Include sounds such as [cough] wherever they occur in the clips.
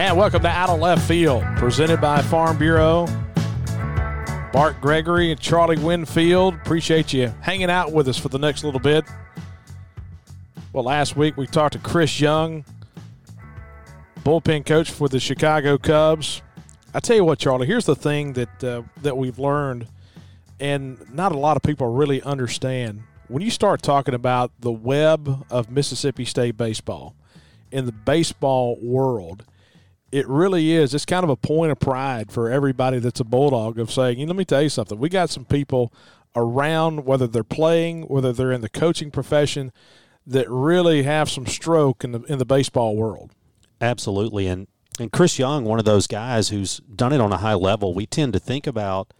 And welcome to Out of Left Field, presented by Farm Bureau. Bart Gregory and Charlie Winfield. Appreciate you hanging out with us for the next little bit. Well, last week we talked to Chris Young, bullpen coach for the Chicago Cubs. I tell you what, Charlie. Here's the thing that uh, that we've learned, and not a lot of people really understand. When you start talking about the web of Mississippi State baseball in the baseball world, it really is. It's kind of a point of pride for everybody that's a Bulldog of saying, you know, let me tell you something. We got some people around, whether they're playing, whether they're in the coaching profession, that really have some stroke in the in the baseball world. Absolutely, and and Chris Young, one of those guys who's done it on a high level. We tend to think about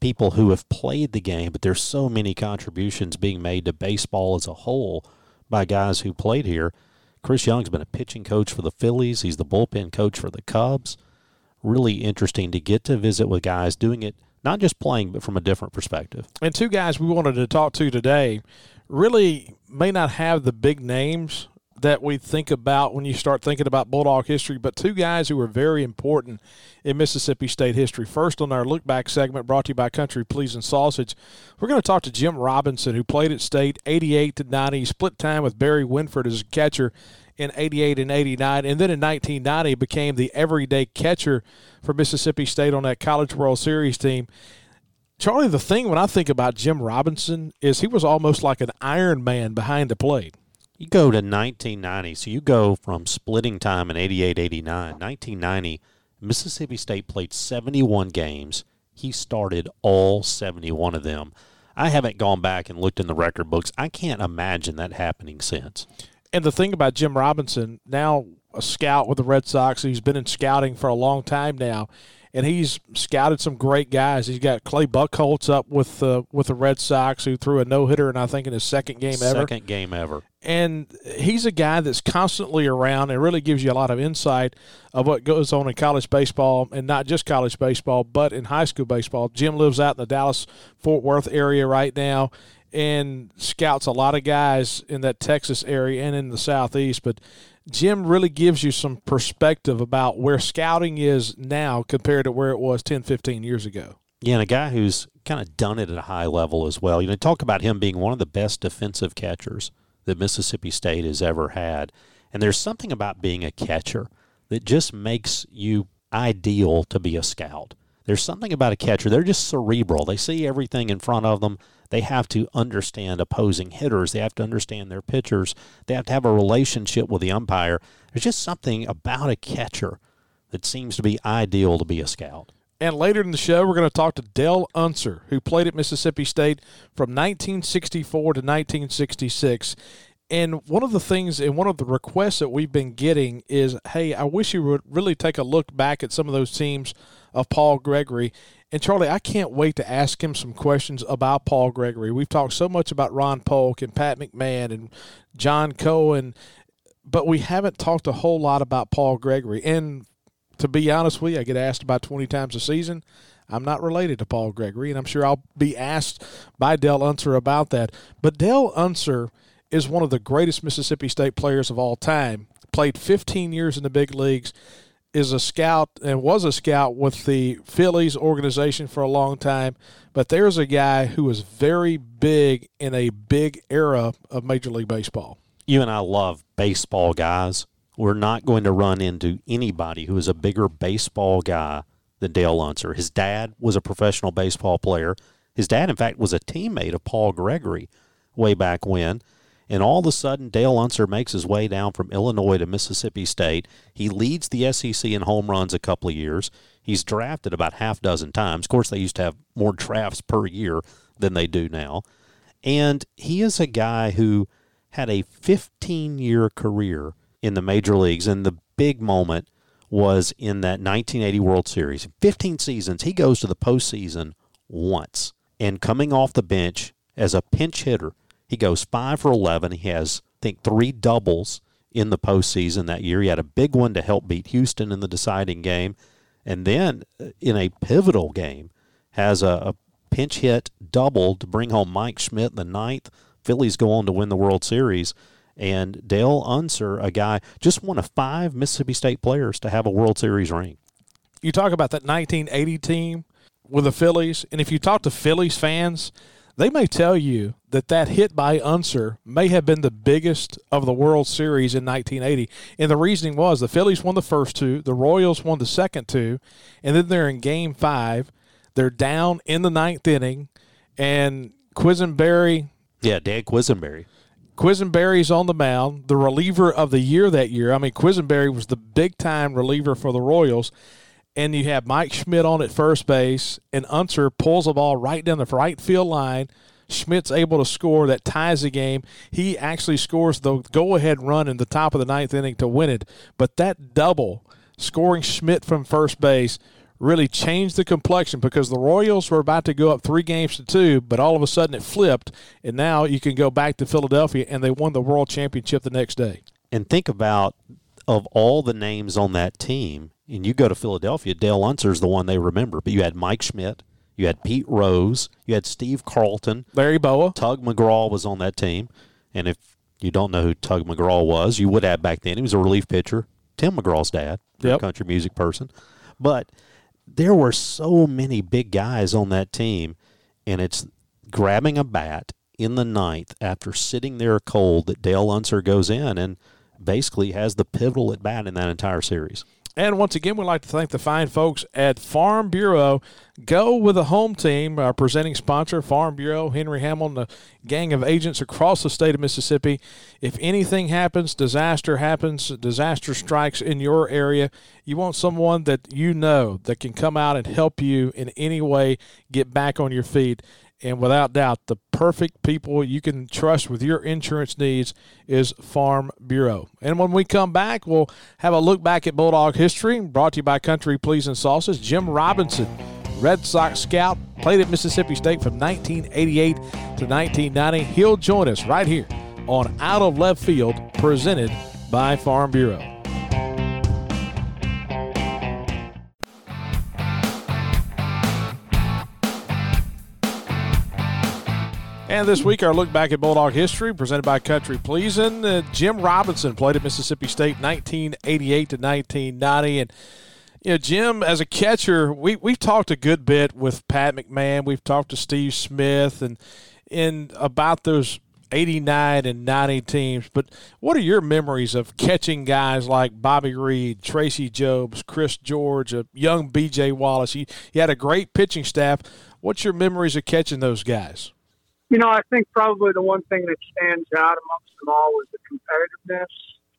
people who have played the game, but there's so many contributions being made to baseball as a whole by guys who played here. Chris Young's been a pitching coach for the Phillies. He's the bullpen coach for the Cubs. Really interesting to get to visit with guys doing it not just playing, but from a different perspective. And two guys we wanted to talk to today really may not have the big names that we think about when you start thinking about Bulldog history, but two guys who were very important in Mississippi State history. First, on our look back segment brought to you by Country Pleasing Sausage, we're going to talk to Jim Robinson, who played at State 88 to 90. Split time with Barry Winford as a catcher in 88 and 89. And then in 1990, became the everyday catcher for Mississippi State on that College World Series team. Charlie, the thing when I think about Jim Robinson is he was almost like an Iron Man behind the plate. You go to 1990, so you go from splitting time in 88 89. 1990, Mississippi State played 71 games. He started all 71 of them. I haven't gone back and looked in the record books. I can't imagine that happening since. And the thing about Jim Robinson, now a scout with the Red Sox, he's been in scouting for a long time now and he's scouted some great guys. He's got Clay Buchholz up with uh, with the Red Sox, who threw a no hitter, and I think in his second game second ever. Second game ever. And he's a guy that's constantly around and really gives you a lot of insight of what goes on in college baseball, and not just college baseball, but in high school baseball. Jim lives out in the Dallas Fort Worth area right now, and scouts a lot of guys in that Texas area and in the southeast, but Jim really gives you some perspective about where scouting is now compared to where it was 10, 15 years ago. Yeah, and a guy who's kind of done it at a high level as well. You know, talk about him being one of the best defensive catchers that Mississippi State has ever had. And there's something about being a catcher that just makes you ideal to be a scout. There's something about a catcher. They're just cerebral. They see everything in front of them. They have to understand opposing hitters. They have to understand their pitchers. They have to have a relationship with the umpire. There's just something about a catcher that seems to be ideal to be a scout. And later in the show, we're going to talk to Del Unser, who played at Mississippi State from 1964 to 1966. And one of the things and one of the requests that we've been getting is hey, I wish you would really take a look back at some of those teams of Paul Gregory. And Charlie, I can't wait to ask him some questions about Paul Gregory. We've talked so much about Ron Polk and Pat McMahon and John Cohen, but we haven't talked a whole lot about Paul Gregory. And to be honest with you, I get asked about 20 times a season. I'm not related to Paul Gregory, and I'm sure I'll be asked by Del Unser about that. But Del Unser is one of the greatest Mississippi State players of all time. Played 15 years in the big leagues is a scout and was a scout with the Phillies organization for a long time. But there's a guy who was very big in a big era of Major League Baseball. You and I love baseball guys. We're not going to run into anybody who is a bigger baseball guy than Del Unser. His dad was a professional baseball player. His dad, in fact, was a teammate of Paul Gregory way back when. And all of a sudden, Del Unser makes his way down from Illinois to Mississippi State. He leads the SEC in home runs a couple of years. He's drafted about half a dozen times. Of course, they used to have more drafts per year than they do now. And he is a guy who had a 15 year career in the major leagues. And the big moment was in that 1980 World Series. 15 seasons, he goes to the postseason once. And coming off the bench as a pinch hitter, he goes five for 11. He has, I think, three doubles in the postseason that year. He had a big one to help beat Houston in the deciding game. And then uh, in a pivotal game, has a, a pinch hit double to bring home Mike Schmidt the ninth. Phillies go on to win the World Series. And Del Unser, a guy, just one of five Mississippi State players to have a World Series ring. You talk about that 1980 team with the Phillies, and if you talk to Phillies fans, they may tell you that that hit by Unser may have been the biggest of the World Series in 1980. And the reasoning was the Phillies won the first two, the Royals won the second two, and then they're in game five. They're down in the ninth inning, and Quisenberry. Yeah, Dan Quisenberry. Quisenberry's on the mound, the reliever of the year that year. I mean, Quisenberry was the big time reliever for the Royals and you have Mike Schmidt on at first base, and Unser pulls the ball right down the right field line. Schmidt's able to score that ties the game. He actually scores the go ahead run in the top of the ninth inning to win it. But that double, scoring Schmidt from first base, really changed the complexion because the Royals were about to go up three games to two, but all of a sudden it flipped, and now you can go back to Philadelphia, and they won the World Championship the next day. And think about of all the names on that team, and you go to Philadelphia, Del Unser is the one they remember. But you had Mike Schmidt, you had Pete Rose, you had Steve Carlton, Larry Bowa, Tug McGraw was on that team. And if you don't know who Tug McGraw was, you would have back then. He was a relief pitcher, Tim McGraw's dad, yep. country music person. But there were so many big guys on that team, and it's grabbing a bat in the ninth after sitting there cold that Del Unser goes in and basically has the pivotal at bat in that entire series. And once again, we'd like to thank the fine folks at Farm Bureau. Go with the home team, our presenting sponsor, Farm Bureau, Henry Hamlin, the gang of agents across the state of Mississippi. If anything happens, disaster happens, disaster strikes in your area, you want someone that you know that can come out and help you in any way get back on your feet and without doubt, the perfect people you can trust with your insurance needs is Farm Bureau. And when we come back, we'll have a look back at Bulldog history, brought to you by Country Pleasing Sauces. Jim Robinson, Red Sox scout, played at Mississippi State from 1988 to 1990. He'll join us right here on Out of Left Field, presented by Farm Bureau. And this week, our look back at Bulldog history, presented by Country Pleasing. Uh, Jim Robinson played at Mississippi State 1988 to 1990. And, you know, Jim, as a catcher, we, we've talked a good bit with Pat McMahon. We've talked to Steve Smith and, and about those 89 and 90 teams. But what are your memories of catching guys like Bobby Reed, Tracy Jobs, Chris George, a young B.J. Wallace? He, you had a great pitching staff. What's your memories of catching those guys? You know, I think probably the one thing that stands out amongst them all was the competitiveness.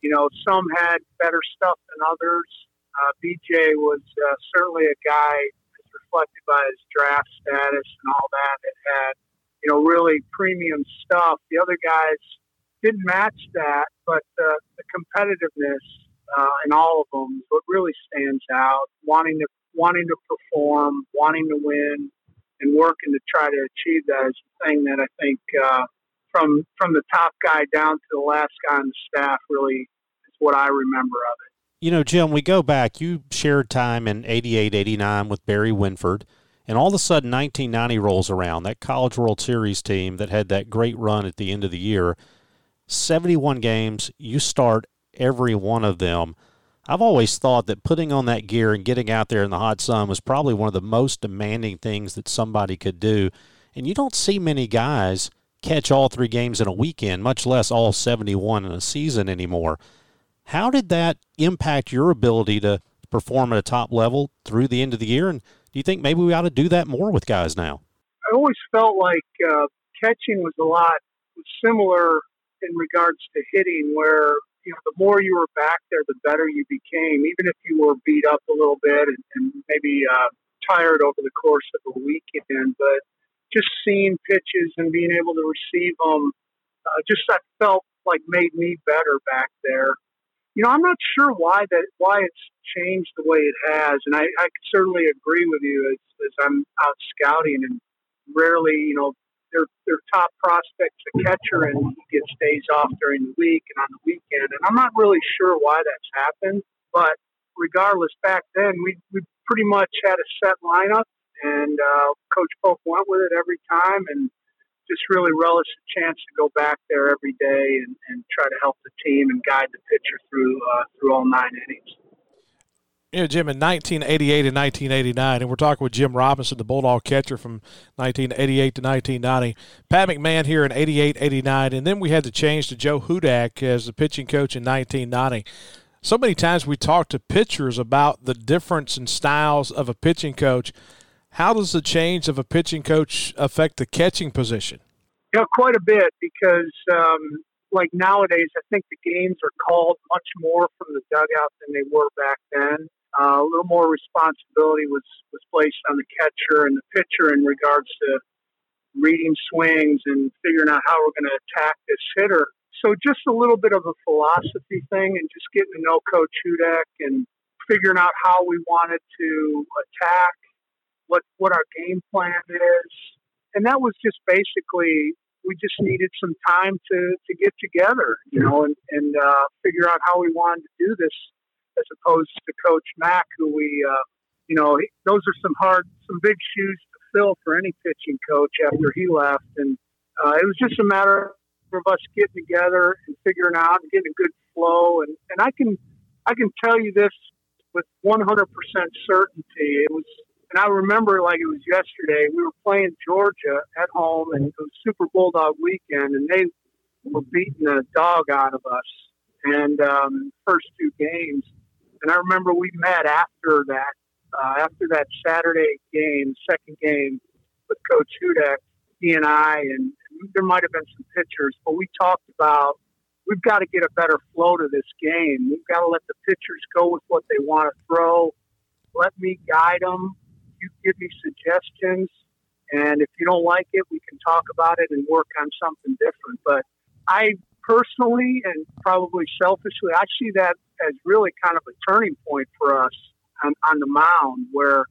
You know, some had better stuff than others. Uh, BJ was uh, certainly a guy, as reflected by his draft status and all that, that had, you know, really premium stuff. The other guys didn't match that, but uh, the competitiveness uh, in all of them is what really stands out. Wanting to wanting to perform, wanting to win, and working to try to achieve that is the thing that I think uh, from from the top guy down to the last guy on the staff really is what I remember of it. You know, Jim, we go back. You shared time in 88, 89 with Barry Winford. And all of a sudden, 1990 rolls around. That College World Series team that had that great run at the end of the year, 71 games, you start every one of them. I've always thought that putting on that gear and getting out there in the hot sun was probably one of the most demanding things that somebody could do. And you don't see many guys catch all three games in a weekend, much less all 71 in a season anymore. How did that impact your ability to perform at a top level through the end of the year? And do you think maybe we ought to do that more with guys now? I always felt like uh, catching was a lot similar in regards to hitting, where you know, the more you were back there, the better you became. Even if you were beat up a little bit and, and maybe uh, tired over the course of a weekend, but just seeing pitches and being able to receive them, uh, just I felt like made me better back there. You know, I'm not sure why that why it's changed the way it has, and I, I certainly agree with you as, as I'm out scouting and rarely, you know, their their top prospect's a catcher, and he gets days off during the week and on the weekend. And I'm not really sure why that's happened, but regardless, back then we we pretty much had a set lineup, and uh, Coach Polk went with it every time, and just really relish the chance to go back there every day and, and try to help the team and guide the pitcher through uh, through all nine innings. You know, Jim, in 1988 and 1989, and we're talking with Jim Robinson, the Bulldog catcher from 1988 to 1990. Pat McMahon here in 88, 89, and then we had to change to Joe Hudak as the pitching coach in 1990. So many times we talk to pitchers about the difference in styles of a pitching coach. How does the change of a pitching coach affect the catching position? Yeah, quite a bit because, um, like nowadays, I think the games are called much more from the dugout than they were back then. Uh, a little more responsibility was, was placed on the catcher and the pitcher in regards to reading swings and figuring out how we're going to attack this hitter. So just a little bit of a philosophy thing and just getting to know Coach Hudak and figuring out how we wanted to attack, what what our game plan is. And that was just basically we just needed some time to, to get together, you know, and, and uh, figure out how we wanted to do this as opposed to Coach Mack, who we, uh, you know, he, those are some hard, some big shoes to fill for any pitching coach after he left. And uh, it was just a matter of us getting together and figuring out and getting a good flow. And, and I can, I can tell you this with 100% certainty. It was, and I remember like it was yesterday. We were playing Georgia at home, and it was Super Bulldog weekend, and they were beating the dog out of us. And um, first two games, and I remember we met after that, uh, after that Saturday game, second game with Coach Hudak, he and I, and there might have been some pitchers, but we talked about we've got to get a better flow to this game. We've got to let the pitchers go with what they want to throw. Let me guide them. You give me suggestions. And if you don't like it, we can talk about it and work on something different. But I personally and probably selfishly, I see that as really kind of a turning point for us on, on the mound, where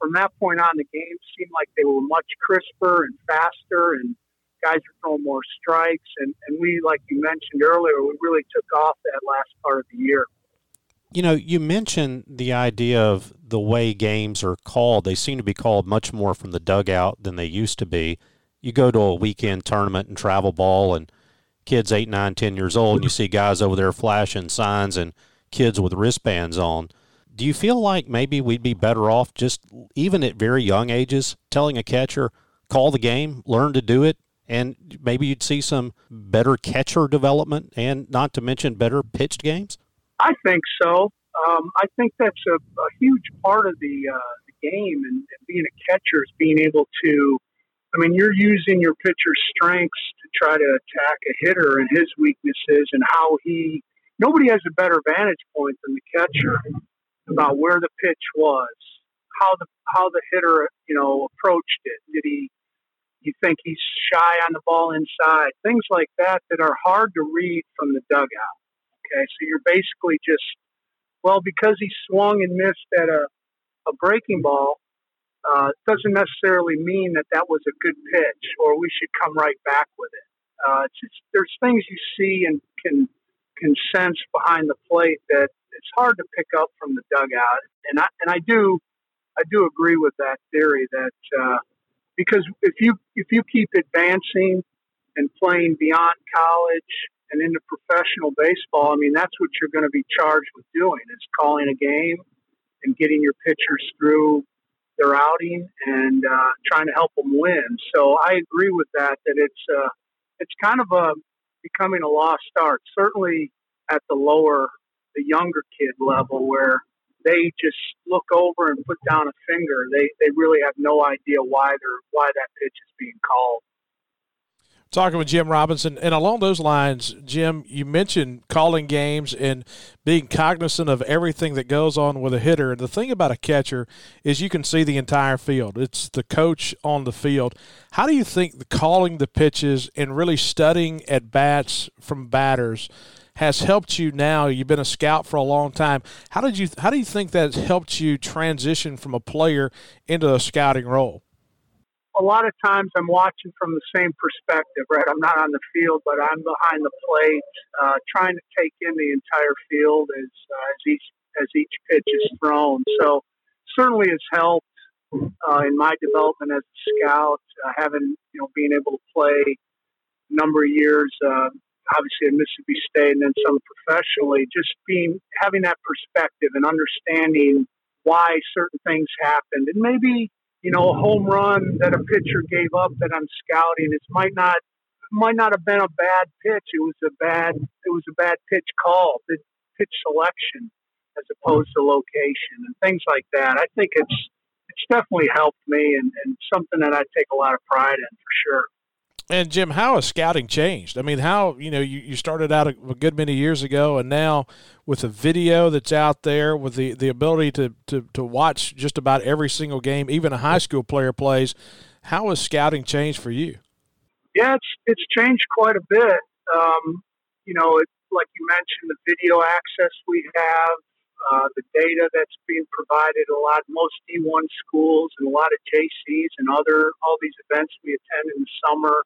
from that point on, the game seemed like they were much crisper and faster, and guys were throwing more strikes. And, and we, like you mentioned earlier, we really took off that last part of the year. You know, you mentioned the idea of the way games are called. They seem to be called much more from the dugout than they used to be. You go to a weekend tournament and travel ball, and kids eight, nine, ten years old, and you see guys over there flashing signs and kids with wristbands on. Do you feel like maybe we'd be better off just even at very young ages telling a catcher, call the game, learn to do it, and maybe you'd see some better catcher development and not to mention better pitched games? I think so. Um, I think that's a, a, huge part of the, uh, the game and, and being a catcher is being able to I mean, you're using your pitcher's strengths to try to attack a hitter and his weaknesses and how he. Nobody has a better vantage point than the catcher about where the pitch was, how the how the hitter you know approached it. Did he? You think he's shy on the ball inside? Things like that that are hard to read from the dugout. Okay, so you're basically just well because he swung and missed at a a breaking ball uh, doesn't necessarily mean that that was a good pitch or we should come right back with it. Uh, it's just, there's things you see and can can sense behind the plate that it's hard to pick up from the dugout. And I and I do I do agree with that theory that uh, because if you if you keep advancing and playing beyond college and into professional baseball, I mean that's what you're going to be charged with doing is calling a game and getting your pitchers through their outing and uh, trying to help them win. So I agree with that. That it's uh, it's kind of a becoming a lost art. Certainly at the lower, the younger kid level, where they just look over and put down a finger. They they really have no idea why they're why that pitch is being called talking with Jim Robinson. And along those lines, Jim, you mentioned calling games and being cognizant of everything that goes on with a hitter. And the thing about a catcher is you can see the entire field, it's the coach on the field. How do you think the calling the pitches and really studying at bats from batters? has helped you now you've been a scout for a long time how did you how do you think that helped you transition from a player into a scouting role a lot of times I'm watching from the same perspective, right? I'm not on the field, but I'm behind the plate, uh, trying to take in the entire field as uh, as each as each pitch is thrown. So certainly has helped uh, in my development as a scout, uh, having you know being able to play a number of years, uh, obviously at Mississippi State, and then some professionally. Just being having that perspective and understanding why certain things happened, and maybe you know a home run that a pitcher gave up that I'm scouting. It might not might not have been a bad pitch. It was a bad it was a bad pitch call, pitch selection as opposed to location and things like that. I think it's it's definitely helped me and, and something that I take a lot of pride in for sure. And Jim, how has scouting changed? I mean, how you know you, you started out a, a, good many years ago, and now with the video that's out there, with the, the ability to, to, to watch just about every single game, even a high school player plays, how has scouting changed for you? Yeah, it's it's changed quite a bit. Um, you know, it, like you mentioned, the video access we have, uh, the data that's being provided a lot, most D1 schools and a lot of JCs and other, all these events we attend in the summer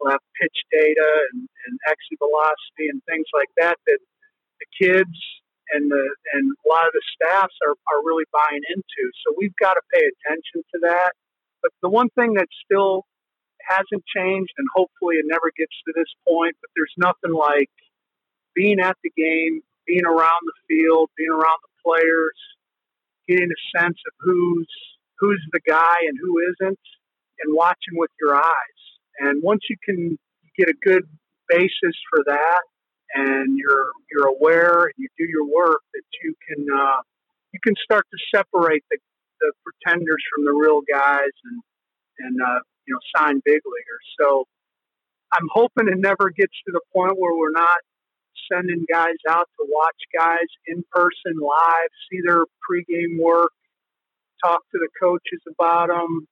will have pitch data and, and exit velocity and things like that that the kids and the and a lot of the staffs are, are really buying into. So we've got to pay attention to that. But the one thing that still hasn't changed, and hopefully it never gets to this point, but there's nothing like being at the game, being around the field, being around the players, getting a sense of who's who's the guy and who isn't, and watching with your eyes. And once you can get a good basis for that, and you're you're aware and you do your work, that you can uh, you can start to separate the, the pretenders from the real guys and and uh, you know sign big leaguers. So I'm hoping it never gets to the point where we're not sending guys out to watch guys in person live, see their pregame work, talk to the coaches about them,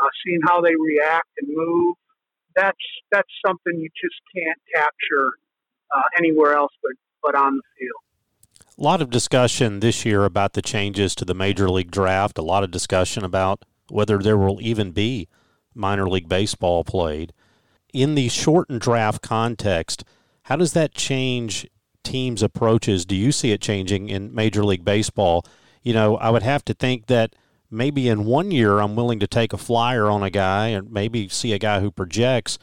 uh, seeing how they react and move. That's that's something you just can't capture uh, anywhere else but but on the field. A lot of discussion this year about the changes to the major league draft. A lot of discussion about whether there will even be minor league baseball played. In the shortened draft context, how does that change teams' approaches? Do you see it changing in Major League Baseball? You know, I would have to think that maybe in one year I'm willing to take a flyer on a guy and maybe see a guy who projects.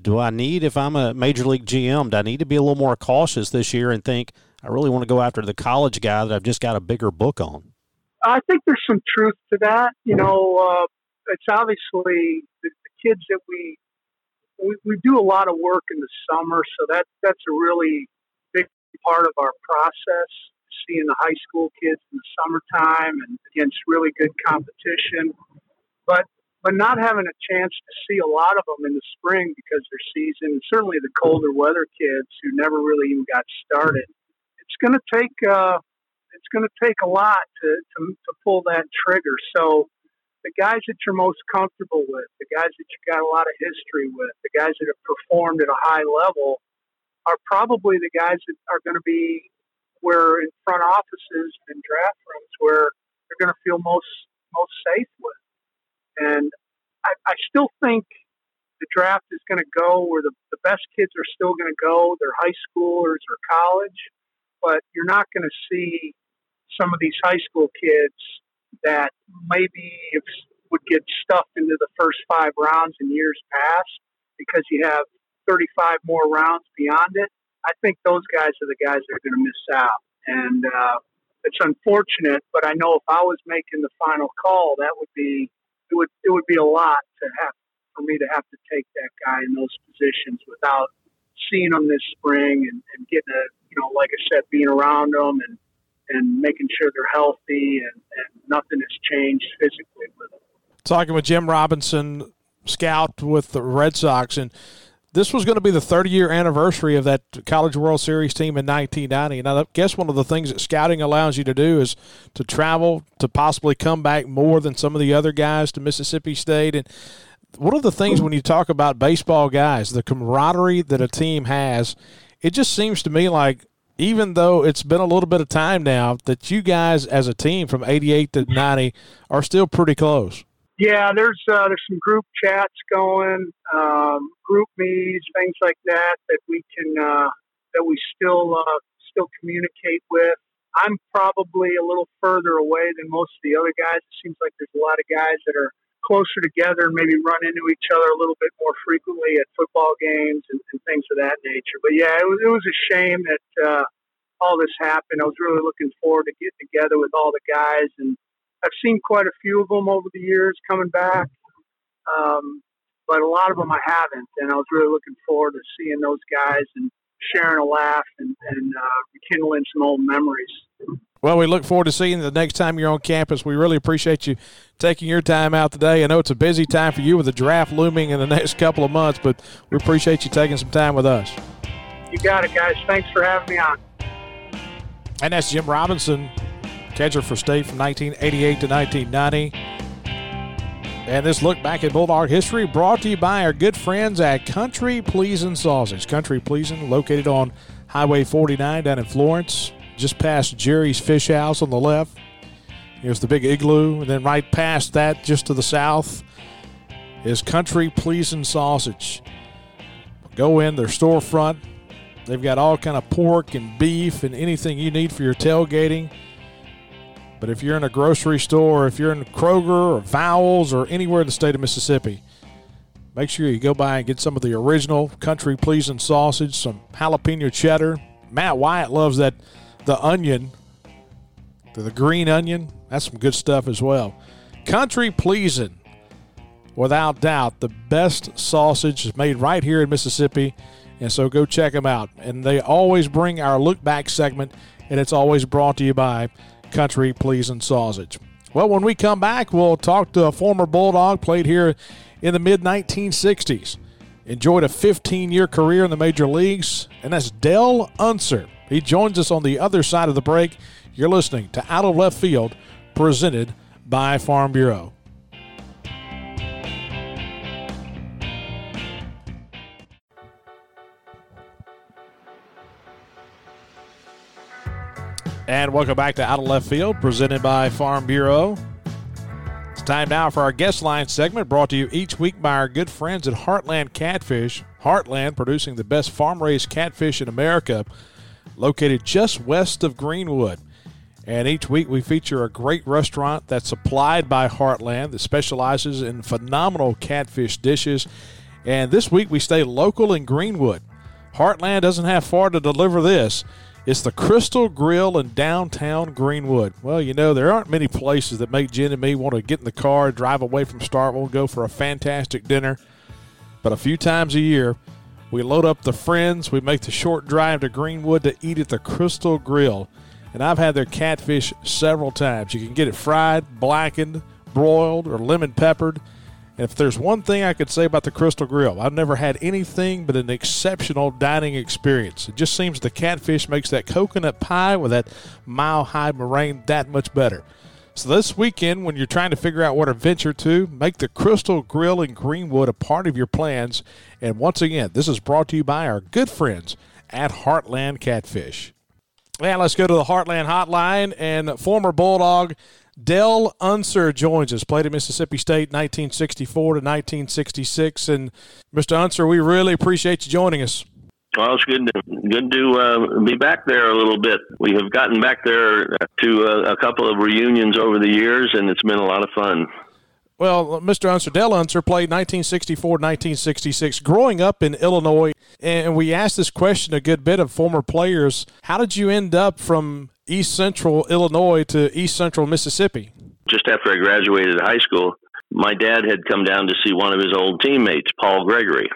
Do I need, if I'm a Major League GM, do I need to be a little more cautious this year and think I really want to go after the college guy that I've just got a bigger book on? I think there's some truth to that. You know, uh, it's obviously the, the kids that we we, we do a lot of work in the summer, so that that's a really big part of our process. Seeing the high school kids in the summertime and against really good competition, but but not having a chance to see a lot of them in the spring because their season, certainly the colder weather kids who never really even got started, it's going to take uh, it's going to take a lot to, to to pull that trigger. So the guys that you're most comfortable with, the guys that you got a lot of history with, the guys that have performed at a high level are probably the guys that are going to be where in front offices and draft rooms where they're going to feel most most safe with. And I, I still think the draft is going to go where the, the best kids are still going to go. They're high schoolers or college, but you're not going to see some of these high school kids that maybe would get stuffed into the first five rounds in years past because you have 35 more rounds beyond it. I think those guys are the guys that are going to miss out. And uh, it's unfortunate, but I know if I was making the final call, that would be it would it would be a lot to have for me to have to take that guy in those positions without seeing them this spring and, and getting a you know like I said being around them and and making sure they're healthy and, and nothing has changed physically with them. Talking with Jim Robinson, scout with the Red Sox, and this was going to be the 30 year anniversary of that College World Series team in 1990. And I guess one of the things that scouting allows you to do is to travel to possibly come back more than some of the other guys to Mississippi State. And one of the things when you talk about baseball guys, the camaraderie that a team has, it just seems to me like even though it's been a little bit of time now, that you guys as a team from 88 to 90 are still pretty close. Yeah, there's uh, there's some group chats going, um, group meets, things like that that we can uh, that we still uh, still communicate with. I'm probably a little further away than most of the other guys. It seems like there's a lot of guys that are closer together and maybe run into each other a little bit more frequently at football games and, and things of that nature. But yeah, it was, it was a shame that uh, all this happened. I was really looking forward to getting together with all the guys, and I've seen quite a few of them over the years coming back. Um, but a lot of them I haven't, and I was really looking forward to seeing those guys and sharing a laugh and, and uh, rekindling some old memories. Well, we look forward to seeing you the next time you're on campus. We really appreciate you taking your time out today. I know it's a busy time for you with the draft looming in the [laughs] next couple of months, but we appreciate you taking some time with us. You got it, guys. Thanks for having me on. And that's Jim Robinson, catcher for state from 1988 to 1990. And this look back at Bulldog history brought to you by our good friends at Country Pleasing Sausage. Country Pleasing, located on Highway 49 down in Florence, just past Jerry's Fish House on the left. Here's the big igloo, and then right past that, just to the south, is Country Pleasing Sausage. Go in their storefront. They've got all kind of pork and beef and anything you need for your tailgating. But if you're in a grocery store, if you're in Kroger or Vowell's or anywhere in the state of Mississippi, make sure you go by and get some of the original country pleasing sausage, some jalapeno cheddar. Matt Wyatt loves that the onion, the, the green onion. That's some good stuff as well. Country pleasing, without doubt, the best sausage is made right here in Mississippi. And so go check them out. And they always bring our look back segment, and it's always brought to you by country pleasing sausage. Well, when we come back, we'll talk to a former Bulldog, played here in the mid 1960s, enjoyed a 15 year career in the major leagues, and that's Del Unser. He joins us on the other side of the break. You're listening to Out of Left Field, presented by Farm Bureau. And welcome back to Out of Left Field, presented by Farm Bureau. It's time now for our guest line segment, brought to you each week by our good friends at Heartland Catfish. Heartland, producing the best farm raised catfish in America, located just west of Greenwood. And each week we feature a great restaurant that's supplied by Heartland that specializes in phenomenal catfish dishes. And this week we stay local in Greenwood. Heartland doesn't have far to deliver this. It's the Crystal Grill in downtown Greenwood. Well, you know, there aren't many places that make Jen and me want to get in the car, drive away from Starkville, go for a fantastic dinner. But a few times a year, we load up the friends, we make the short drive to Greenwood to eat at the Crystal Grill. And I've had their catfish several times. You can get it fried, blackened, broiled, or lemon peppered. If there's one thing I could say about the Crystal Grill, I've never had anything but an exceptional dining experience. It just seems the catfish makes that coconut pie with that mile high meringue that much better. So this weekend, when you're trying to figure out what to venture to, make the Crystal Grill in Greenwood a part of your plans. And once again, this is brought to you by our good friends at Heartland Catfish. Now let's go to the Heartland Hotline and former Bulldog Del Unser joins us. Played at Mississippi State 1964 to 1966. And Mr. Unser, we really appreciate you joining us. Well, it's good to good to uh, be back there a little bit. We have gotten back there to a, a couple of reunions over the years, and it's been a lot of fun. Well, Mr. Unser, Del Unser played 1964 1966, growing up in Illinois. And we asked this question a good bit of former players. How did you end up from East Central Illinois to East Central Mississippi? Just after I graduated high school, my dad had come down to see one of his old teammates, Paul Gregory,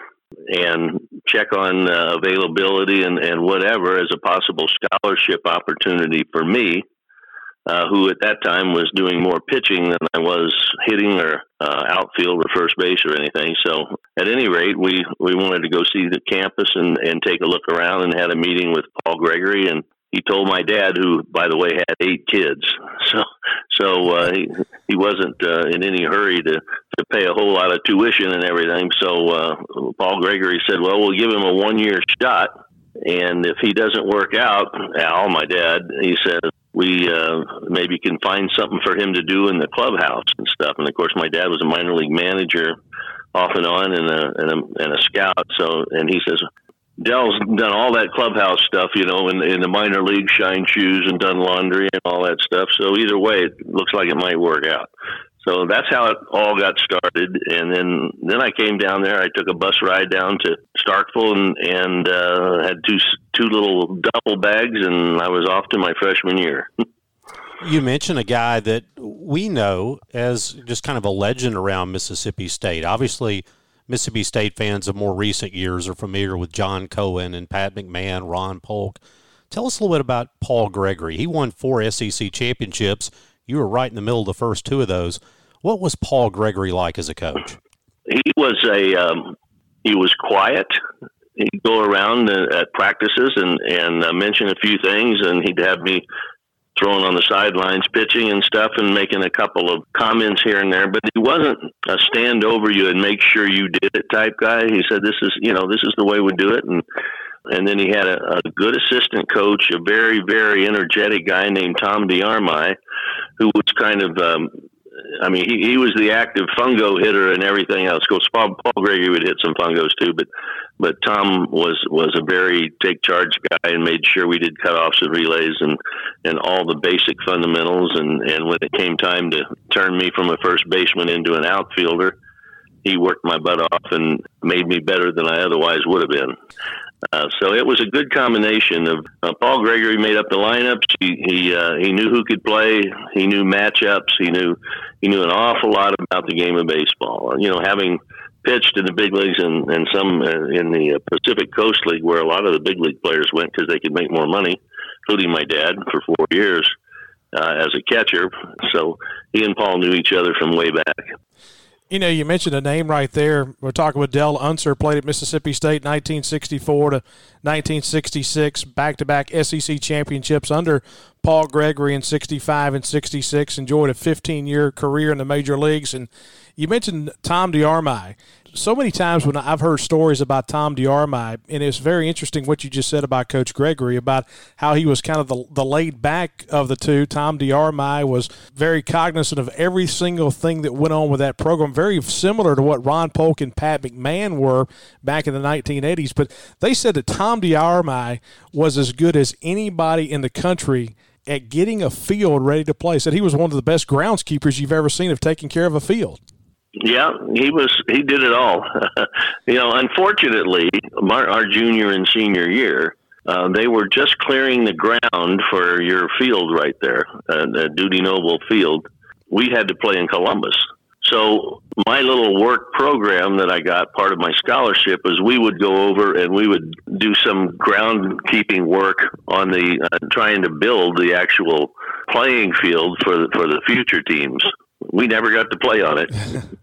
and check on uh, availability and, and whatever as a possible scholarship opportunity for me, uh, who at that time was doing more pitching than I was hitting or uh, outfield or first base or anything. So at any rate, we, we wanted to go see the campus and, and take a look around and had a meeting with Paul Gregory and he told my dad, who by the way had eight kids, [laughs] so so uh, he he wasn't uh, in any hurry to to pay a whole lot of tuition and everything. So uh, Paul Gregory said, "Well, we'll give him a one year shot, and if he doesn't work out, Al, my dad, he said." We uh, maybe can find something for him to do in the clubhouse and stuff. And of course, my dad was a minor league manager, off and on, and a and a, and a scout. So, and he says, Del's done all that clubhouse stuff, you know, in, in the minor league, shine shoes and done laundry and all that stuff. So either way, it looks like it might work out. So that's how it all got started. And then then I came down there. I took a bus ride down to Starkville and and uh, had two two little duffel bags, and I was off to my freshman year. [laughs] you mentioned a guy that we know as just kind of a legend around Mississippi State. Obviously, Mississippi State fans of more recent years are familiar with John Cohen and Pat McMahon, Ron Polk. Tell us a little bit about Paul Gregory. He won four SEC championships. You were right in the middle of the first two of those. What was Paul Gregory like as a coach? He was a um, he was quiet. He'd go around at practices and and uh, mention a few things, and he'd have me throwing on the sidelines, pitching and stuff, and making a couple of comments here and there. But he wasn't a stand over you and make sure you did it type guy. He said, "This is you know this is the way we do it," and and then he had a, a good assistant coach, a very very energetic guy named Tom DeArmai, who was kind of um, I mean, he, he was the active fungo hitter and everything else. Of course, Paul, Paul Gregory would hit some fungos too, but but Tom was was a very take charge guy and made sure we did cutoffs and relays and and all the basic fundamentals. And and when it came time to turn me from a first baseman into an outfielder, he worked my butt off and made me better than I otherwise would have been. Uh, so it was a good combination of uh, Paul Gregory made up the lineups. He he, uh, he knew who could play. He knew matchups. He knew he knew an awful lot about the game of baseball. You know, having pitched in the big leagues and and some uh, in the uh, Pacific Coast League, where a lot of the big league players went because they could make more money, including my dad for four years uh, as a catcher. So he and Paul knew each other from way back. You know, you mentioned a name right there. We're talking with Del Unser, played at Mississippi State 1964 to 1966, back to back SEC championships under Paul Gregory in 65 and 66. Enjoyed a 15 year career in the major leagues. And you mentioned Tom DeArmai so many times when I've heard stories about Tom DeArmai, and it's very interesting what you just said about Coach Gregory about how he was kind of the, the laid back of the two. Tom DeArmai was very cognizant of every single thing that went on with that program, very similar to what Ron Polk and Pat McMahon were back in the 1980s. But they said that Tom DeArmai was as good as anybody in the country at getting a field ready to play. Said he was one of the best groundskeepers you've ever seen of taking care of a field. Yeah, he was. He did it all. [laughs] you know, unfortunately, our, our junior and senior year, uh, they were just clearing the ground for your field right there, uh, the Dudy Noble Field. We had to play in Columbus. So my little work program that I got, part of my scholarship, was we would go over and we would do some groundkeeping work on the uh, trying to build the actual playing field for the, for the future teams we never got to play on it.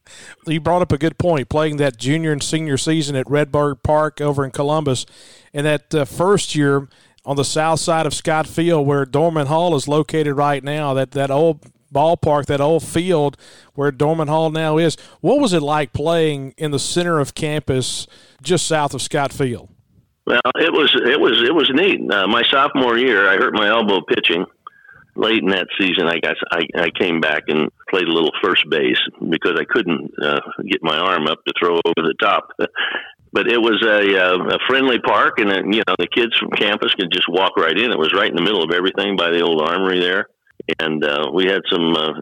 [laughs] you brought up a good point. Playing that junior and senior season at Redbird Park over in Columbus, and that uh, first year on the south side of Scott Field, where Dorman Hall is located right now, that that old ballpark, that old field where Dorman Hall now is. What was it like playing in the center of campus, just south of Scott Field? Well, it was it was it was neat. Uh, my sophomore year, I hurt my elbow pitching late in that season, I guess I, I came back and played a little first base because I couldn't uh, get my arm up to throw over the top. [laughs] but it was a, uh, a friendly park, and uh, you know the kids from campus could just walk right in. It was right in the middle of everything by the old armory there, and uh, we had some. Uh,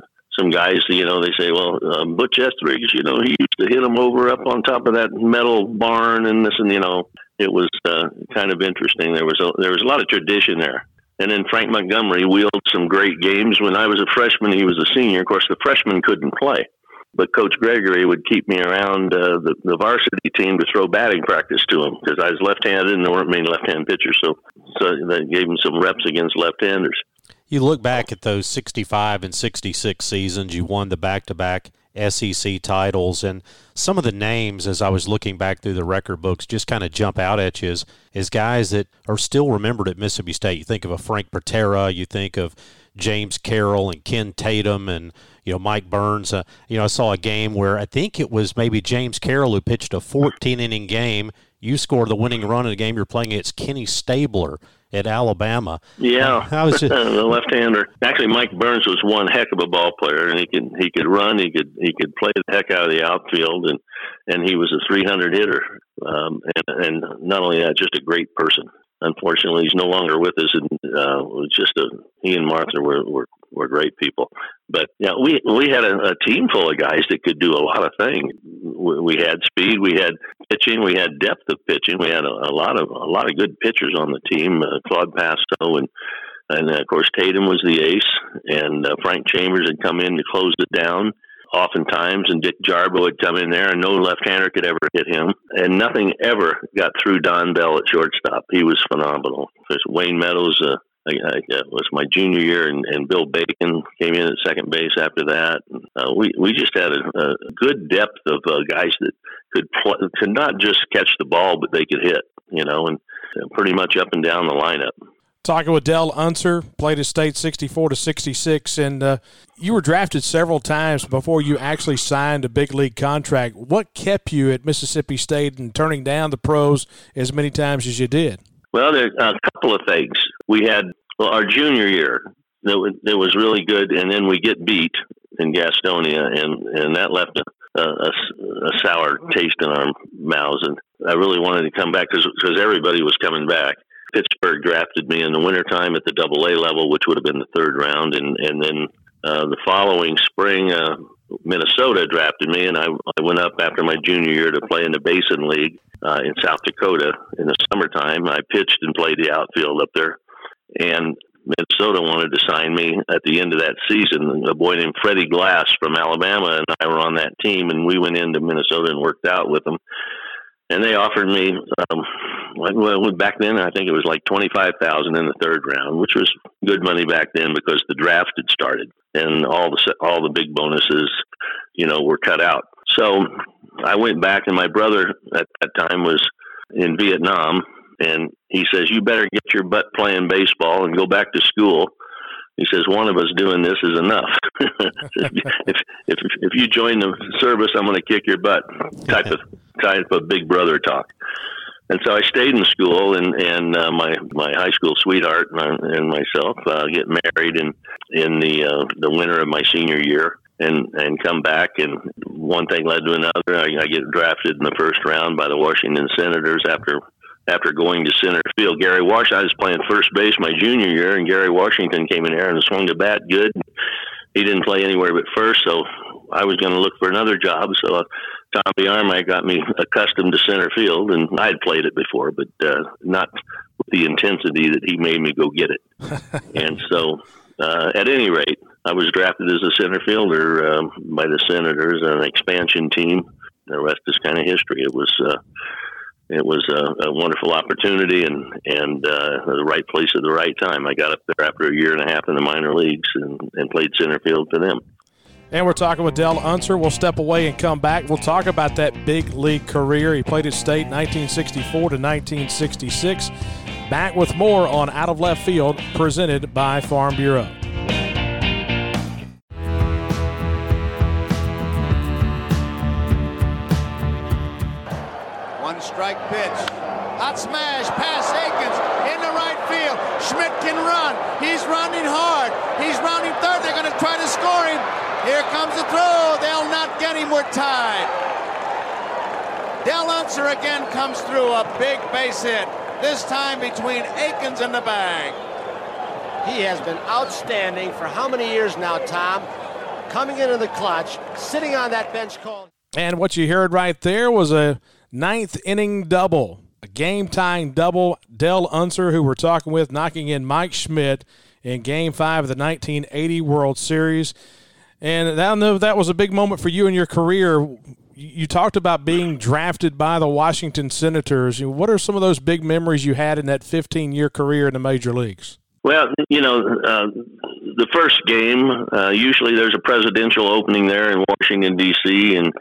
some guys, you know, they say, well, uh, Butch Etheridge, you know, he used to hit them over up on top of that metal barn and this, and you know, it was uh, kind of interesting. There was a, there was a lot of tradition there. And then Frank Montgomery wheeled some great games. When I was a freshman, he was a senior. Of course, the freshmen couldn't play, but Coach Gregory would keep me around uh, the, the varsity team to throw batting practice to him because I was left-handed and there weren't many left-hand pitchers. So, so they gave him some reps against left-handers. You look back at those 65 and 66 seasons, you won the back to back SEC titles. And some of the names, as I was looking back through the record books, just kind of jump out at you as, as guys that are still remembered at Mississippi State. You think of a Frank Patera, you think of James Carroll and Ken Tatum and you know Mike Burns. Uh, you know, I saw a game where I think it was maybe James Carroll who pitched a 14 inning game. You scored the winning run in the game you're playing against Kenny Stabler at Alabama. Yeah, I was just, the left-hander. Actually, Mike Burns was one heck of a ball player, and he could he could run, he could he could play the heck out of the outfield, and and he was a 300 hitter, um, and, and not only that, just a great person unfortunately, he's no longer with us. And uh, just a, he and Martha were, were were great people. But yeah, we we had a, a team full of guys that could do a lot of things. We, we had speed, we had pitching, we had depth of pitching. We had a, a lot of a lot of good pitchers on the team. Uh, Claude Pasto and and of course Tatum was the ace, and uh, Frank Chambers had come in to close it down oftentimes, and Dick Jarbo would come in there, and no left-hander could ever hit him, and nothing ever got through Don Bell at shortstop. He was phenomenal. There's Wayne Meadows. Uh, I, I, it was my junior year, and, and Bill Bacon came in at second base after that. Uh, we we just had a, a good depth of uh, guys that could pl- could not just catch the ball, but they could hit. You know, and, and pretty much up and down the lineup. Talking with Del Unser, played at state 64 to 66, and uh, you were drafted several times before you actually signed a big league contract. What kept you at Mississippi State and turning down the pros as many times as you did? Well, there are a couple of things. We had well, our junior year, that that was really good, and then we get beat in Gastonia, and, and that left a, a, a sour taste in our mouths. And I really wanted to come back because everybody was coming back Pittsburgh drafted me in the wintertime at the double A level, which would have been the third round. And, and then uh, the following spring, uh, Minnesota drafted me, and I, I went up after my junior year to play in the Basin League uh, in South Dakota in the summertime. I pitched and played the outfield up there. And Minnesota wanted to sign me at the end of that season. A boy named Freddie Glass from Alabama and I were on that team, and we went into Minnesota and worked out with them and they offered me um, well back then I think it was like twenty five thousand in the third round, which was good money back then because the draft had started and all the all the big bonuses, you know, were cut out. So I went back, and my brother at that time was in Vietnam, and he says, "You better get your butt playing baseball and go back to school." He says, "One of us doing this is enough. [laughs] if, if if you join the service, I'm going to kick your butt." Type of type of big brother talk. And so I stayed in school, and and uh, my my high school sweetheart and, I, and myself uh, get married in in the uh, the winter of my senior year, and and come back, and one thing led to another. I, I get drafted in the first round by the Washington Senators after after going to center field. Gary Washington, I was playing first base my junior year, and Gary Washington came in there and swung the bat good. He didn't play anywhere but first, so I was going to look for another job. So uh, Tommy Armite got me accustomed to center field, and I had played it before, but uh, not with the intensity that he made me go get it. [laughs] and so, uh, at any rate, I was drafted as a center fielder um, by the Senators, an expansion team. The rest is kind of history. It was uh, it was a, a, wonderful opportunity and and uh, the right place at the right time. I got up there after a year and a half in the minor leagues and, and played center field for them. And we're talking with Del Unser. We'll step away and come back. We'll talk about that big league career. He played at State 1964 to 1966. Back with more on Out of Left Field, presented by Farm Bureau. They'll not get him. We're tied. Del Unser again comes through a big base hit. This time between Aikens and the bag. He has been outstanding for how many years now, Tom? Coming into the clutch, sitting on that bench call. And what you heard right there was a ninth inning double, a game tying double. Del Unser, who we're talking with, knocking in Mike Schmidt in game five of the 1980 World Series. And I know that was a big moment for you in your career. You talked about being drafted by the Washington Senators. What are some of those big memories you had in that 15 year career in the major leagues? Well, you know, uh, the first game, uh, usually there's a presidential opening there in Washington, D.C., and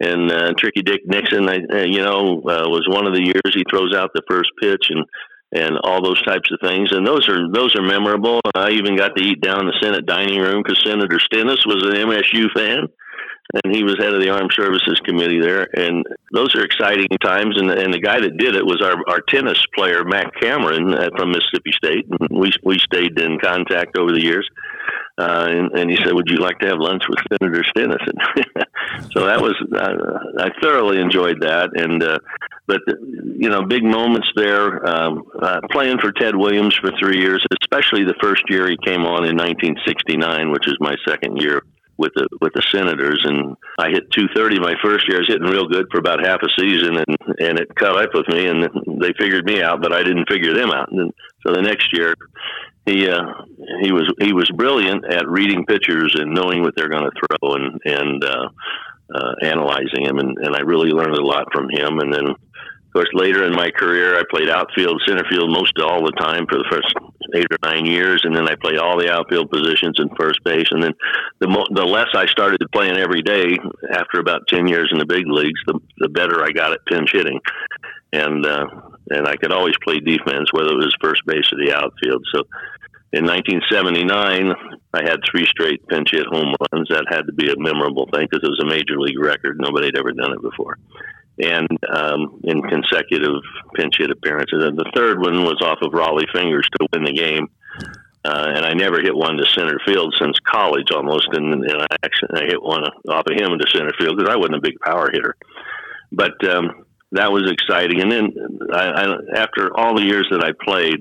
and uh, Tricky Dick Nixon, I, uh, you know, uh, was one of the years he throws out the first pitch, and and all those types of things. And those are those are memorable. I even got to eat down in the Senate dining room because Senator Stennis was an MSU fan, and he was head of the Armed Services Committee there. And those are exciting times. And, and the guy that did it was our, our tennis player Matt Cameron uh, from Mississippi State. And we we stayed in contact over the years. Uh, and, and, he said, "Would you like to have lunch with Senator Stennis?" [laughs] so that was uh, I thoroughly enjoyed that, and uh, but you know, big moments there. Um, uh, playing for Ted Williams for three years, especially the first year he came on in 1969, which is my second year with the with the Senators, and I hit 230 my first year. I was hitting real good for about half a season, and and it caught up with me, and they figured me out, but I didn't figure them out. And so the next year, he uh, he was he was brilliant at reading pitchers and knowing what they're going to throw and and uh, uh, analyzing him, and, and I really learned a lot from him. And then of course, later in my career, I played outfield, center field most all the time for the first eight or nine years, and then I played all the outfield positions in first base. And then the mo- the less I started playing every day, after about ten years in the big leagues, the the better I got at pinch hitting, and uh, and I could always play defense, whether it was first base or the outfield. So. In 1979, I had three straight pinch hit home runs. That had to be a memorable thing because it was a major league record. Nobody had ever done it before and um, in consecutive pinch hit appearances. And the third one was off of Rollie Fingers to win the game. Uh, and I never hit one to center field since college almost, and, and I actually I hit one off of him into center field because I wasn't a big power hitter. But um, that was exciting. And then I, I, after all the years that I played,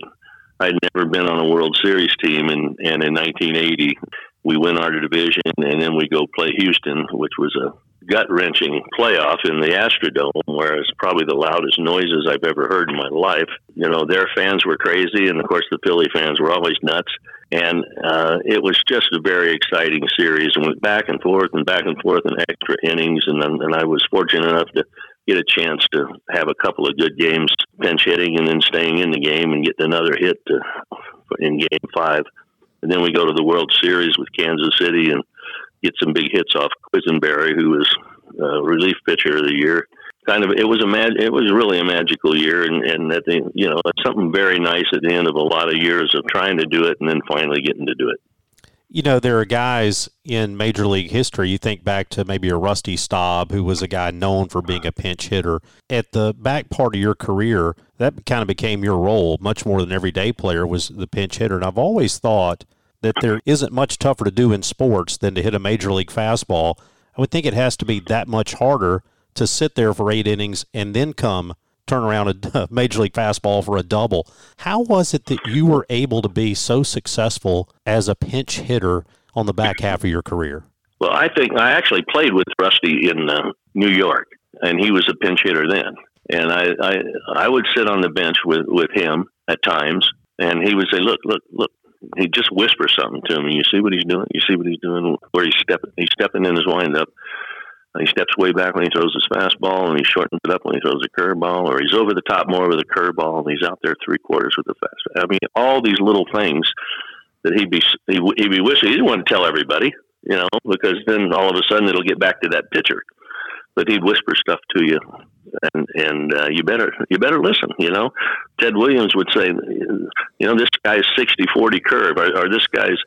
I'd never been on a World Series team, and, and in 1980 we win our division, and then we go play Houston, which was a gut wrenching playoff in the Astrodome, where it's probably the loudest noises I've ever heard in my life. You know, their fans were crazy, and of course, the Philly fans were always nuts. And uh, it was just a very exciting series, and went back and forth and back and forth in extra innings. And and I was fortunate enough to get a chance to have a couple of good games pinch hitting, and then staying in the game and getting another hit to, in Game Five. And then we go to the World Series with Kansas City and get some big hits off Quisenberry, who was uh, relief pitcher of the year. Kind of, it was a mag- it was really a magical year, and and at the you know something very nice at the end of a lot of years of trying to do it and then finally getting to do it. You know, there are guys in Major League history. You think back to maybe a Rusty Staub, who was a guy known for being a pinch hitter. At the back part of your career, that kind of became your role, much more than everyday player was the pinch hitter. And I've always thought that there isn't much tougher to do in sports than to hit a major league fastball. I would think it has to be that much harder to sit there for eight innings and then come turn around a [laughs] major league fastball for a double. How was it that you were able to be so successful as a pinch hitter on the back half of your career? Well, I think I actually played with Rusty in uh, New York, and he was a pinch hitter then. And I, I, I would sit on the bench with, with him at times, and he would say, "Look, look, look, He'd just whispers something to me. You see what he's doing? You see what he's doing? Where he's stepping? He's stepping in his windup. He steps way back when he throws his fastball, and he shortens it up when he throws a curveball, or he's over the top more with a curveball, and he's out there three quarters with a fastball. I mean, all these little things that he'd be he'd, he'd be whispering. He didn't want to tell everybody, you know, because then all of a sudden it'll get back to that pitcher. But he'd whisper stuff to you, and and uh, you better you better listen. You know, Ted Williams would say, you know, this guy's 60-40 curve, or, or this guy's,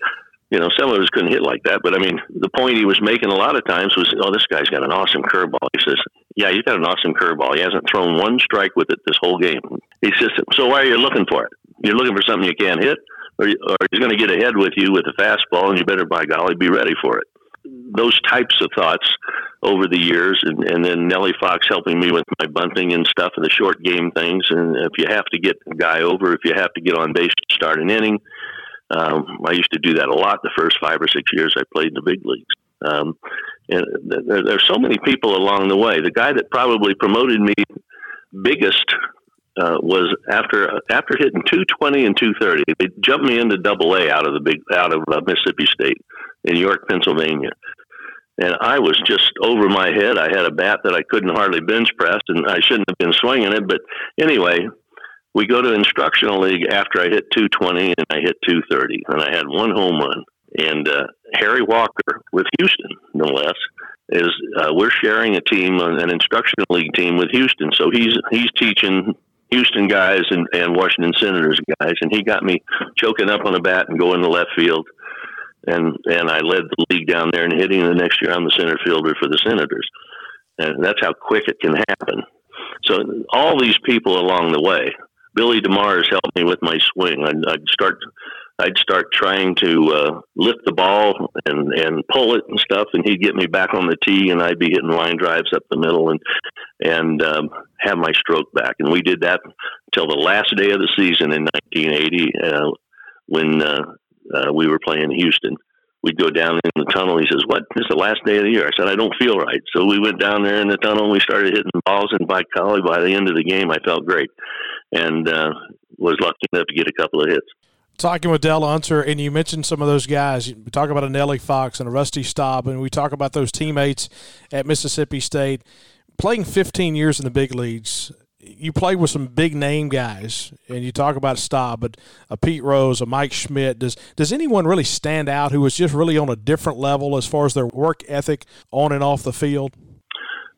you know, some of us couldn't hit like that. But I mean, the point he was making a lot of times was, oh, this guy's got an awesome curveball. He says, yeah, he's got an awesome curveball. He hasn't thrown one strike with it this whole game. He says, so why are you looking for it? You're looking for something you can't hit, or, or he's going to get ahead with you with a fastball, and you better, by golly, be ready for it those types of thoughts over the years, and, and then Nellie Fox helping me with my bunting and stuff and the short game things. And if you have to get a guy over, if you have to get on base to start an inning, um, I used to do that a lot the first five or six years I played in the big leagues. Um, and there, there's so many people along the way. The guy that probably promoted me biggest uh, was after after hitting 220 and 230. They jumped me into Double A out of the big out of uh, Mississippi State in York, Pennsylvania. And I was just over my head. I had a bat that I couldn't hardly bench press, and I shouldn't have been swinging it. But anyway, we go to instructional league after I hit 220 and I hit 230, and I had one home run. And uh, Harry Walker with Houston, no less, is uh, we're sharing a team, an instructional league team with Houston. So he's he's teaching Houston guys and, and Washington Senators guys, and he got me choking up on a bat and going to left field. And and I led the league down there and hitting. The next year, I'm the center fielder for the Senators, and that's how quick it can happen. So all these people along the way, Billy DeMars helped me with my swing. I'd, I'd start I'd start trying to uh, lift the ball and and pull it and stuff, and he'd get me back on the tee, and I'd be hitting line drives up the middle and and um, have my stroke back. And we did that until the last day of the season in 1980 uh, when uh, uh, we were playing Houston. We'd go down in the tunnel. He says, "What? Is the last day of the year." I said, "I don't feel right." So we went down there in the tunnel. and We started hitting balls, and by golly, by the end of the game, I felt great, and uh, was lucky enough to get a couple of hits talking with Del Unser, and you mentioned some of those guys. We talk about a Nellie Fox and a Rusty Staub, and we talk about those teammates at Mississippi State. Playing 15 years in the big leagues, you played with some big name guys, and you talk about Staub, but a Pete Rose, a Mike Schmidt. Does does anyone really stand out who was just really on a different level as far as their work ethic on and off the field?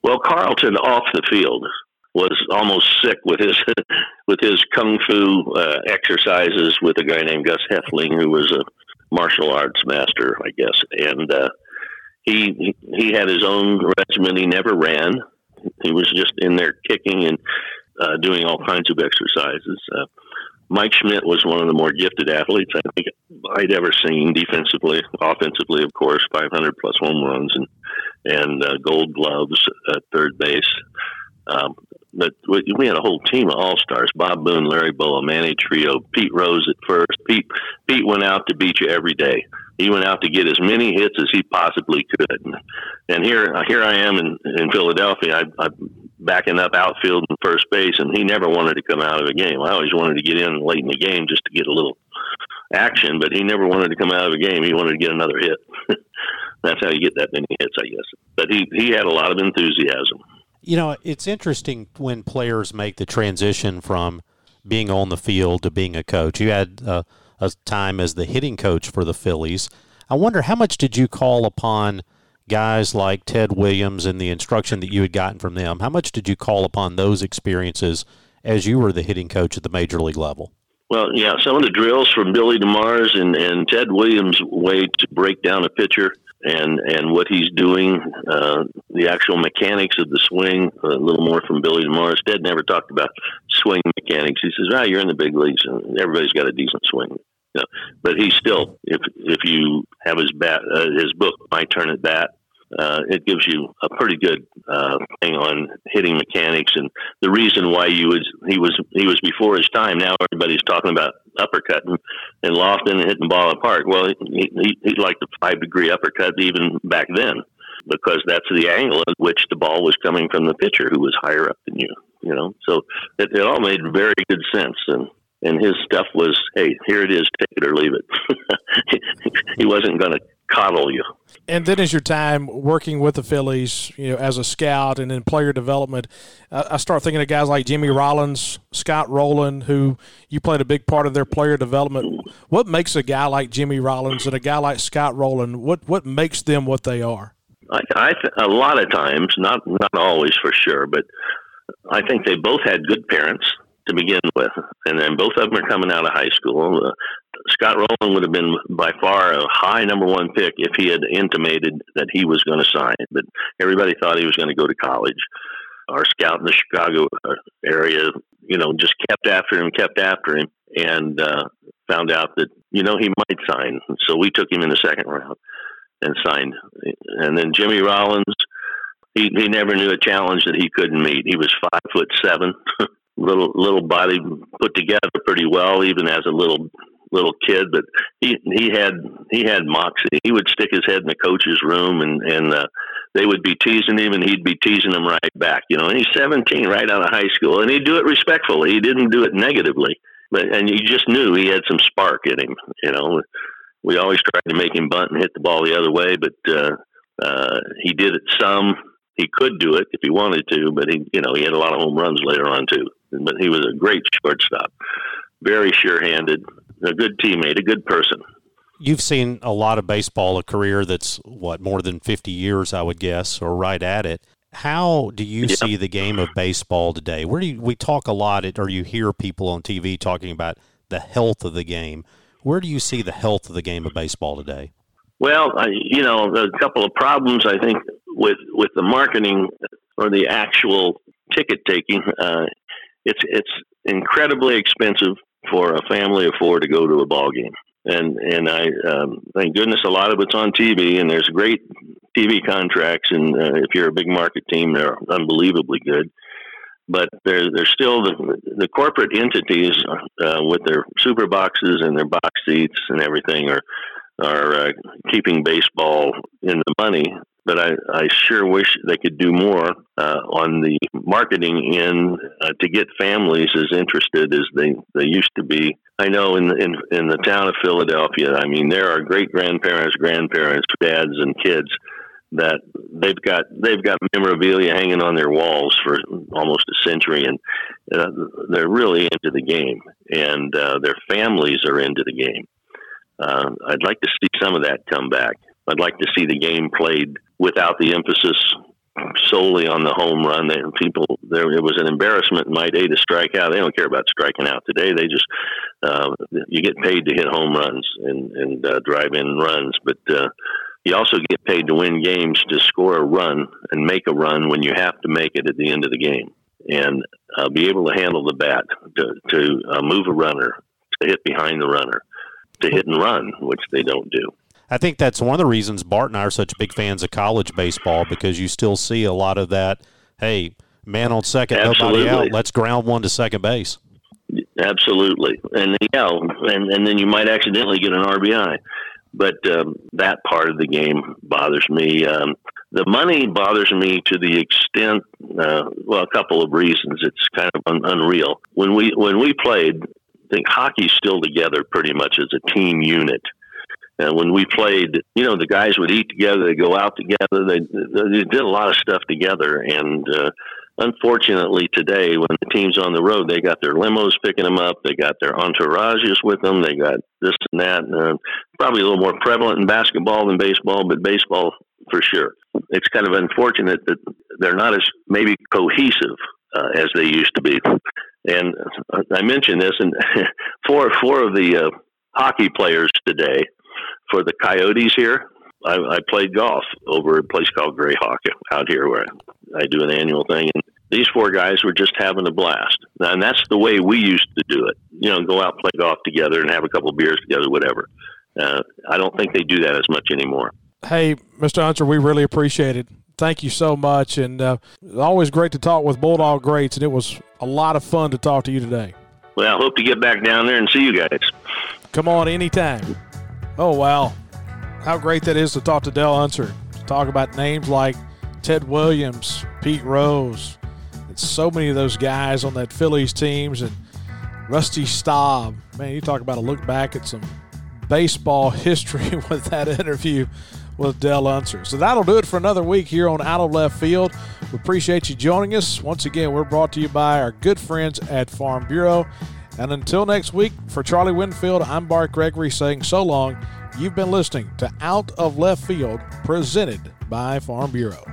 Well, Carlton off the field was almost sick with his [laughs] with his kung fu uh, exercises with a guy named Gus Hoefling, who was a martial arts master, I guess, and uh, he he had his own regimen. He never ran. He was just in there kicking and uh, doing all kinds of exercises. Uh, Mike Schmidt was one of the more gifted athletes I think I'd ever seen defensively, offensively, of course, 500 plus home runs and and uh, Gold Gloves at third base. Um, but we had a whole team of all stars: Bob Boone, Larry Bowa, Manny Trillo, Pete Rose at first. Pete Pete went out to beat you every day. He went out to get as many hits as he possibly could. And here here I am in in Philadelphia. I, I'm backing up outfield and first base, and he never wanted to come out of a game. I always wanted to get in late in the game just to get a little action, but he never wanted to come out of a game. He wanted to get another hit. [laughs] That's how you get that many hits, I guess. But he he had a lot of enthusiasm. You know, it's interesting when players make the transition from being on the field to being a coach. You had uh, a time as the hitting coach for the Phillies. I wonder how much did you call upon guys like Ted Williams and the instruction that you had gotten from them? How much did you call upon those experiences as you were the hitting coach at the major league level? Well, yeah, some of the drills from Billy DeMars and, and Ted Williams' way to break down a pitcher and and what he's doing, uh, the actual mechanics of the swing, a little more from Billy DeMars. Ted never talked about swing mechanics. He says, "Ah, you're in the big leagues, and everybody's got a decent swing." You know, but he still, if if you have his bat, uh, his book, "My Turn at Bat," uh, it gives you a pretty good uh, thing on hitting mechanics and the reason why you was he was he was before his time. Now everybody's talking about uppercutting and lofting and hitting the ball apart. Well, he, he, he liked the five degree uppercut even back then because that's the angle at which the ball was coming from the pitcher who was higher up than you. You know, so it, it all made very good sense and and his stuff was, hey, here it is, take it or leave it. [laughs] he wasn't going to coddle you. And then, as your time working with the Phillies, you know, as a scout and in player development, I start thinking of guys like Jimmy Rollins, Scott Rolen, who you played a big part of their player development. What makes a guy like Jimmy Rollins and a guy like Scott Rolen? What what makes them what they are? I, I th- a lot of times, not not always for sure, but I think they both had good parents to begin with, and then both of them are coming out of high school. Uh, Scott Rolen would have been by far a high number one pick if he had intimated that he was going to sign, but everybody thought he was going to go to college. Our scout in the Chicago uh, area, you know, just kept after him, kept after him, and uh, found out that you know he might sign. So we took him in the second round and signed. And then Jimmy Rollins, he he never knew a challenge that he couldn't meet. He was five foot seven. [laughs] little little body put together pretty well, even as a little little kid. But he he had he had moxie. He would stick his head in the coach's room, and and uh, they would be teasing him, and he'd be teasing them right back. You know, and he's 17, right out of high school, and he'd do it respectfully. He didn't do it negatively, but and you just knew he had some spark in him. You know, we always tried to make him bunt and hit the ball the other way, but uh, uh, he did it some. He could do it if he wanted to, but he, you know, he had a lot of home runs later on too but he was a great shortstop, very sure-handed, a good teammate, a good person. You've seen a lot of baseball, a career that's what more than fifty years, I would guess, or right at it. How do you yeah. see the game of baseball today? Where do you, we talk a lot, or you hear people on TV talking about the health of the game? Where do you see the health of the game of baseball today? Well, I, you know, a couple of problems I think with with the marketing or the actual ticket taking. Uh, it's it's incredibly expensive for a family of four to go to a ball game, and and I um, thank goodness a lot of it's on TV, and there's great TV contracts, and uh, if you're a big market team, they're unbelievably good. But there's there's still the the corporate entities uh, with their super boxes and their box seats and everything are are uh, keeping baseball in the money but I, I sure wish they could do more uh, on the marketing end uh, to get families as interested as they, they used to be. I know in, in in the town of Philadelphia, I mean, there are great grandparents, grandparents, dads, and kids that they've got they've got memorabilia hanging on their walls for almost a century, and uh, they're really into the game, and uh, their families are into the game. Uh, I'd like to see some of that come back. I'd like to see the game played without the emphasis solely on the home run. They, people, there it was an embarrassment in my day to strike out. They don't care about striking out today. They just uh, you get paid to hit home runs and and uh, drive in runs, but uh, you also get paid to win games to score a run and make a run when you have to make it at the end of the game, and uh, be able to handle the bat to to uh, move a runner, to hit behind the runner, to hit and run, which they don't do. I think that's one of the reasons Bart and I are such big fans of college baseball because you still see a lot of that. Hey, man on second, Absolutely. nobody out. Let's ground one to second base. Absolutely, and yeah, and and then you might accidentally get an RBI, but um, that part of the game bothers me. Um, the money bothers me to the extent, uh, well, a couple of reasons. It's kind of un- unreal. When we when we played, I think hockey's still together pretty much as a team unit. And when we played, you know, the guys would eat together, they go out together, they, they did a lot of stuff together. And uh, unfortunately, today, when the team's on the road, they got their limos picking them up, they got their entourages with them, they got this and that. And, uh, probably a little more prevalent in basketball than baseball, but baseball for sure. It's kind of unfortunate that they're not as maybe cohesive uh, as they used to be. And I mentioned this, and [laughs] four four of the uh, hockey players today for the Coyotes here. I, I played golf over a place called Grayhawk out here where I do an annual thing. And these four guys were just having a blast. And that's the way we used to do it. You know, go out, play golf together, and have a couple beers together, whatever. Uh, I don't think they do that as much anymore. Hey, Mr. Unser, we really appreciate it. Thank you so much. And uh, always great to talk with Bulldog Greats, and it was a lot of fun to talk to you today. Well, I hope to get back down there and see you guys. Come on anytime. Oh, wow. How great that is to talk to Del Unser, to talk about names like Ted Williams, Pete Rose, and so many of those guys on that Phillies teams, and Rusty Staub. Man, you talk about a look back at some baseball [laughs] history [laughs] with that interview with Del Unser. So that'll do it for another week here on Out of Left Field. We appreciate you joining us. Once again, we're brought to you by our good friends at Farm Bureau. And until next week, for Charlie Winfield, I'm Bart Gregory saying so long. You've been listening to Out of Left Field, presented by Farm Bureau.